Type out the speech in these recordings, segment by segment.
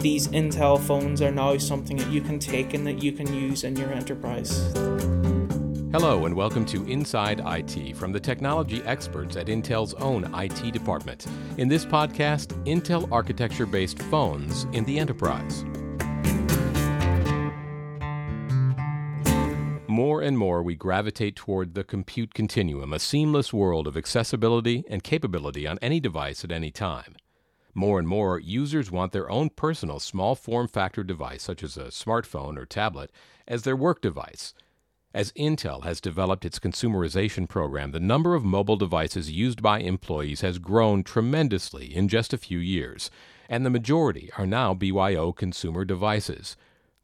these Intel phones are now something that you can take and that you can use in your enterprise. Hello, and welcome to Inside IT from the technology experts at Intel's own IT department. In this podcast, Intel architecture based phones in the enterprise. More and more, we gravitate toward the compute continuum, a seamless world of accessibility and capability on any device at any time. More and more, users want their own personal small form factor device, such as a smartphone or tablet, as their work device. As Intel has developed its consumerization program, the number of mobile devices used by employees has grown tremendously in just a few years, and the majority are now BYO consumer devices.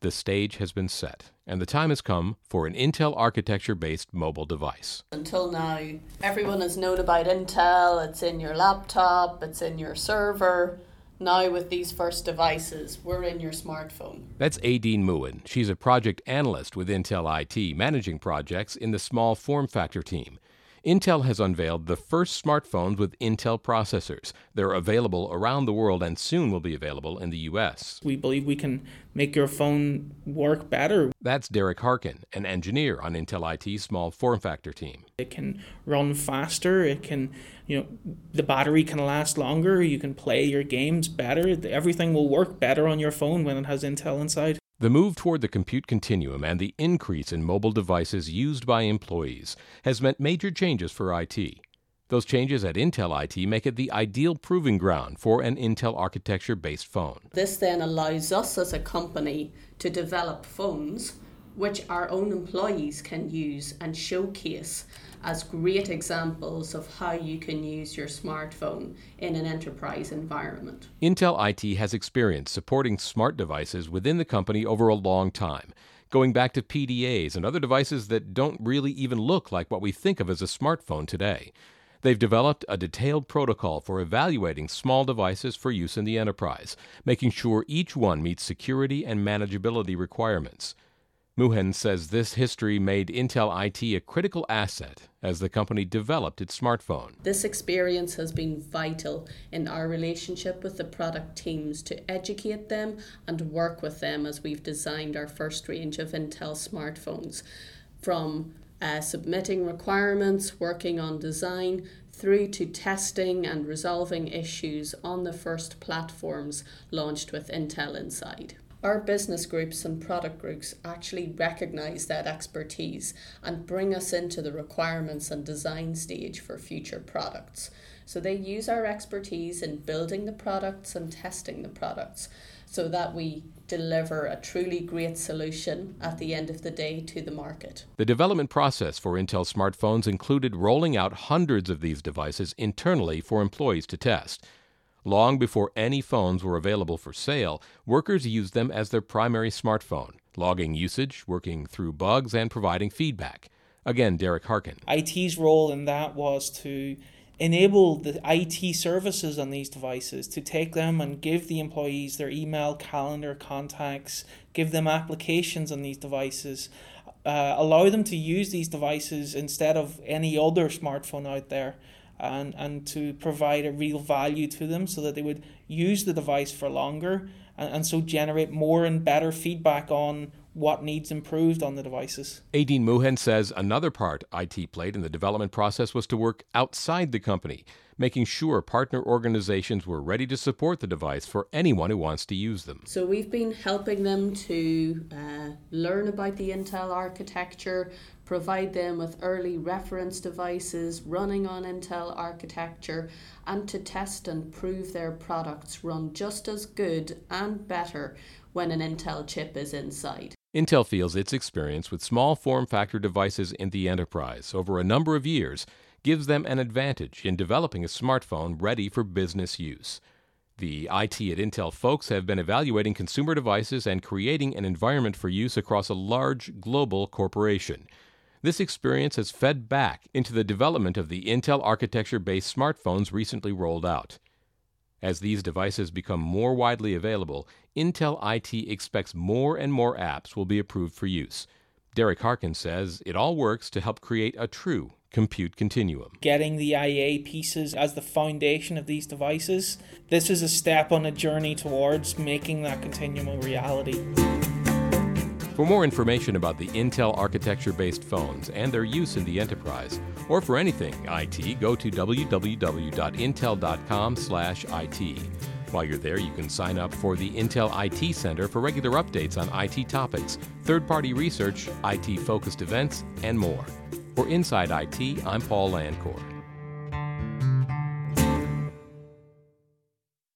The stage has been set, and the time has come for an Intel architecture based mobile device. Until now, everyone has known about Intel, it's in your laptop, it's in your server. Now, with these first devices, we're in your smartphone. That's Aideen Mouin. She's a project analyst with Intel IT, managing projects in the small form factor team. Intel has unveiled the first smartphones with Intel processors. They're available around the world and soon will be available in the US. We believe we can make your phone work better. That's Derek Harkin, an engineer on Intel IT's small form factor team. It can run faster, it can, you know, the battery can last longer, you can play your games better. Everything will work better on your phone when it has Intel inside. The move toward the compute continuum and the increase in mobile devices used by employees has meant major changes for IT. Those changes at Intel IT make it the ideal proving ground for an Intel architecture based phone. This then allows us as a company to develop phones which our own employees can use and showcase as great examples of how you can use your smartphone in an enterprise environment. Intel IT has experience supporting smart devices within the company over a long time, going back to PDAs and other devices that don't really even look like what we think of as a smartphone today. They've developed a detailed protocol for evaluating small devices for use in the enterprise, making sure each one meets security and manageability requirements. Mouin says this history made Intel IT a critical asset as the company developed its smartphone. This experience has been vital in our relationship with the product teams to educate them and work with them as we've designed our first range of Intel smartphones. From uh, submitting requirements, working on design, through to testing and resolving issues on the first platforms launched with Intel inside our business groups and product groups actually recognize that expertise and bring us into the requirements and design stage for future products. So they use our expertise in building the products and testing the products so that we deliver a truly great solution at the end of the day to the market. The development process for Intel smartphones included rolling out hundreds of these devices internally for employees to test. Long before any phones were available for sale, workers used them as their primary smartphone, logging usage, working through bugs, and providing feedback. Again, Derek Harkin. IT's role in that was to enable the IT services on these devices to take them and give the employees their email, calendar, contacts, give them applications on these devices, uh, allow them to use these devices instead of any other smartphone out there and, and to provide a real value to them so that they would use the device for longer and, and so generate more and better feedback on what needs improved on the devices. Aideen Mouin says another part IT played in the development process was to work outside the company, making sure partner organizations were ready to support the device for anyone who wants to use them. So we've been helping them to uh, learn about the Intel architecture, provide them with early reference devices running on Intel architecture, and to test and prove their products run just as good and better when an Intel chip is inside. Intel feels its experience with small form factor devices in the enterprise over a number of years gives them an advantage in developing a smartphone ready for business use. The IT at Intel folks have been evaluating consumer devices and creating an environment for use across a large global corporation. This experience has fed back into the development of the Intel architecture based smartphones recently rolled out. As these devices become more widely available, Intel IT expects more and more apps will be approved for use. Derek Harkin says it all works to help create a true compute continuum. Getting the IA pieces as the foundation of these devices, this is a step on a journey towards making that continuum a reality. For more information about the Intel architecture based phones and their use in the enterprise, or for anything IT, go to www.intel.com/it. While you're there, you can sign up for the Intel IT Center for regular updates on IT topics, third party research, IT focused events, and more. For Inside IT, I'm Paul Landcore.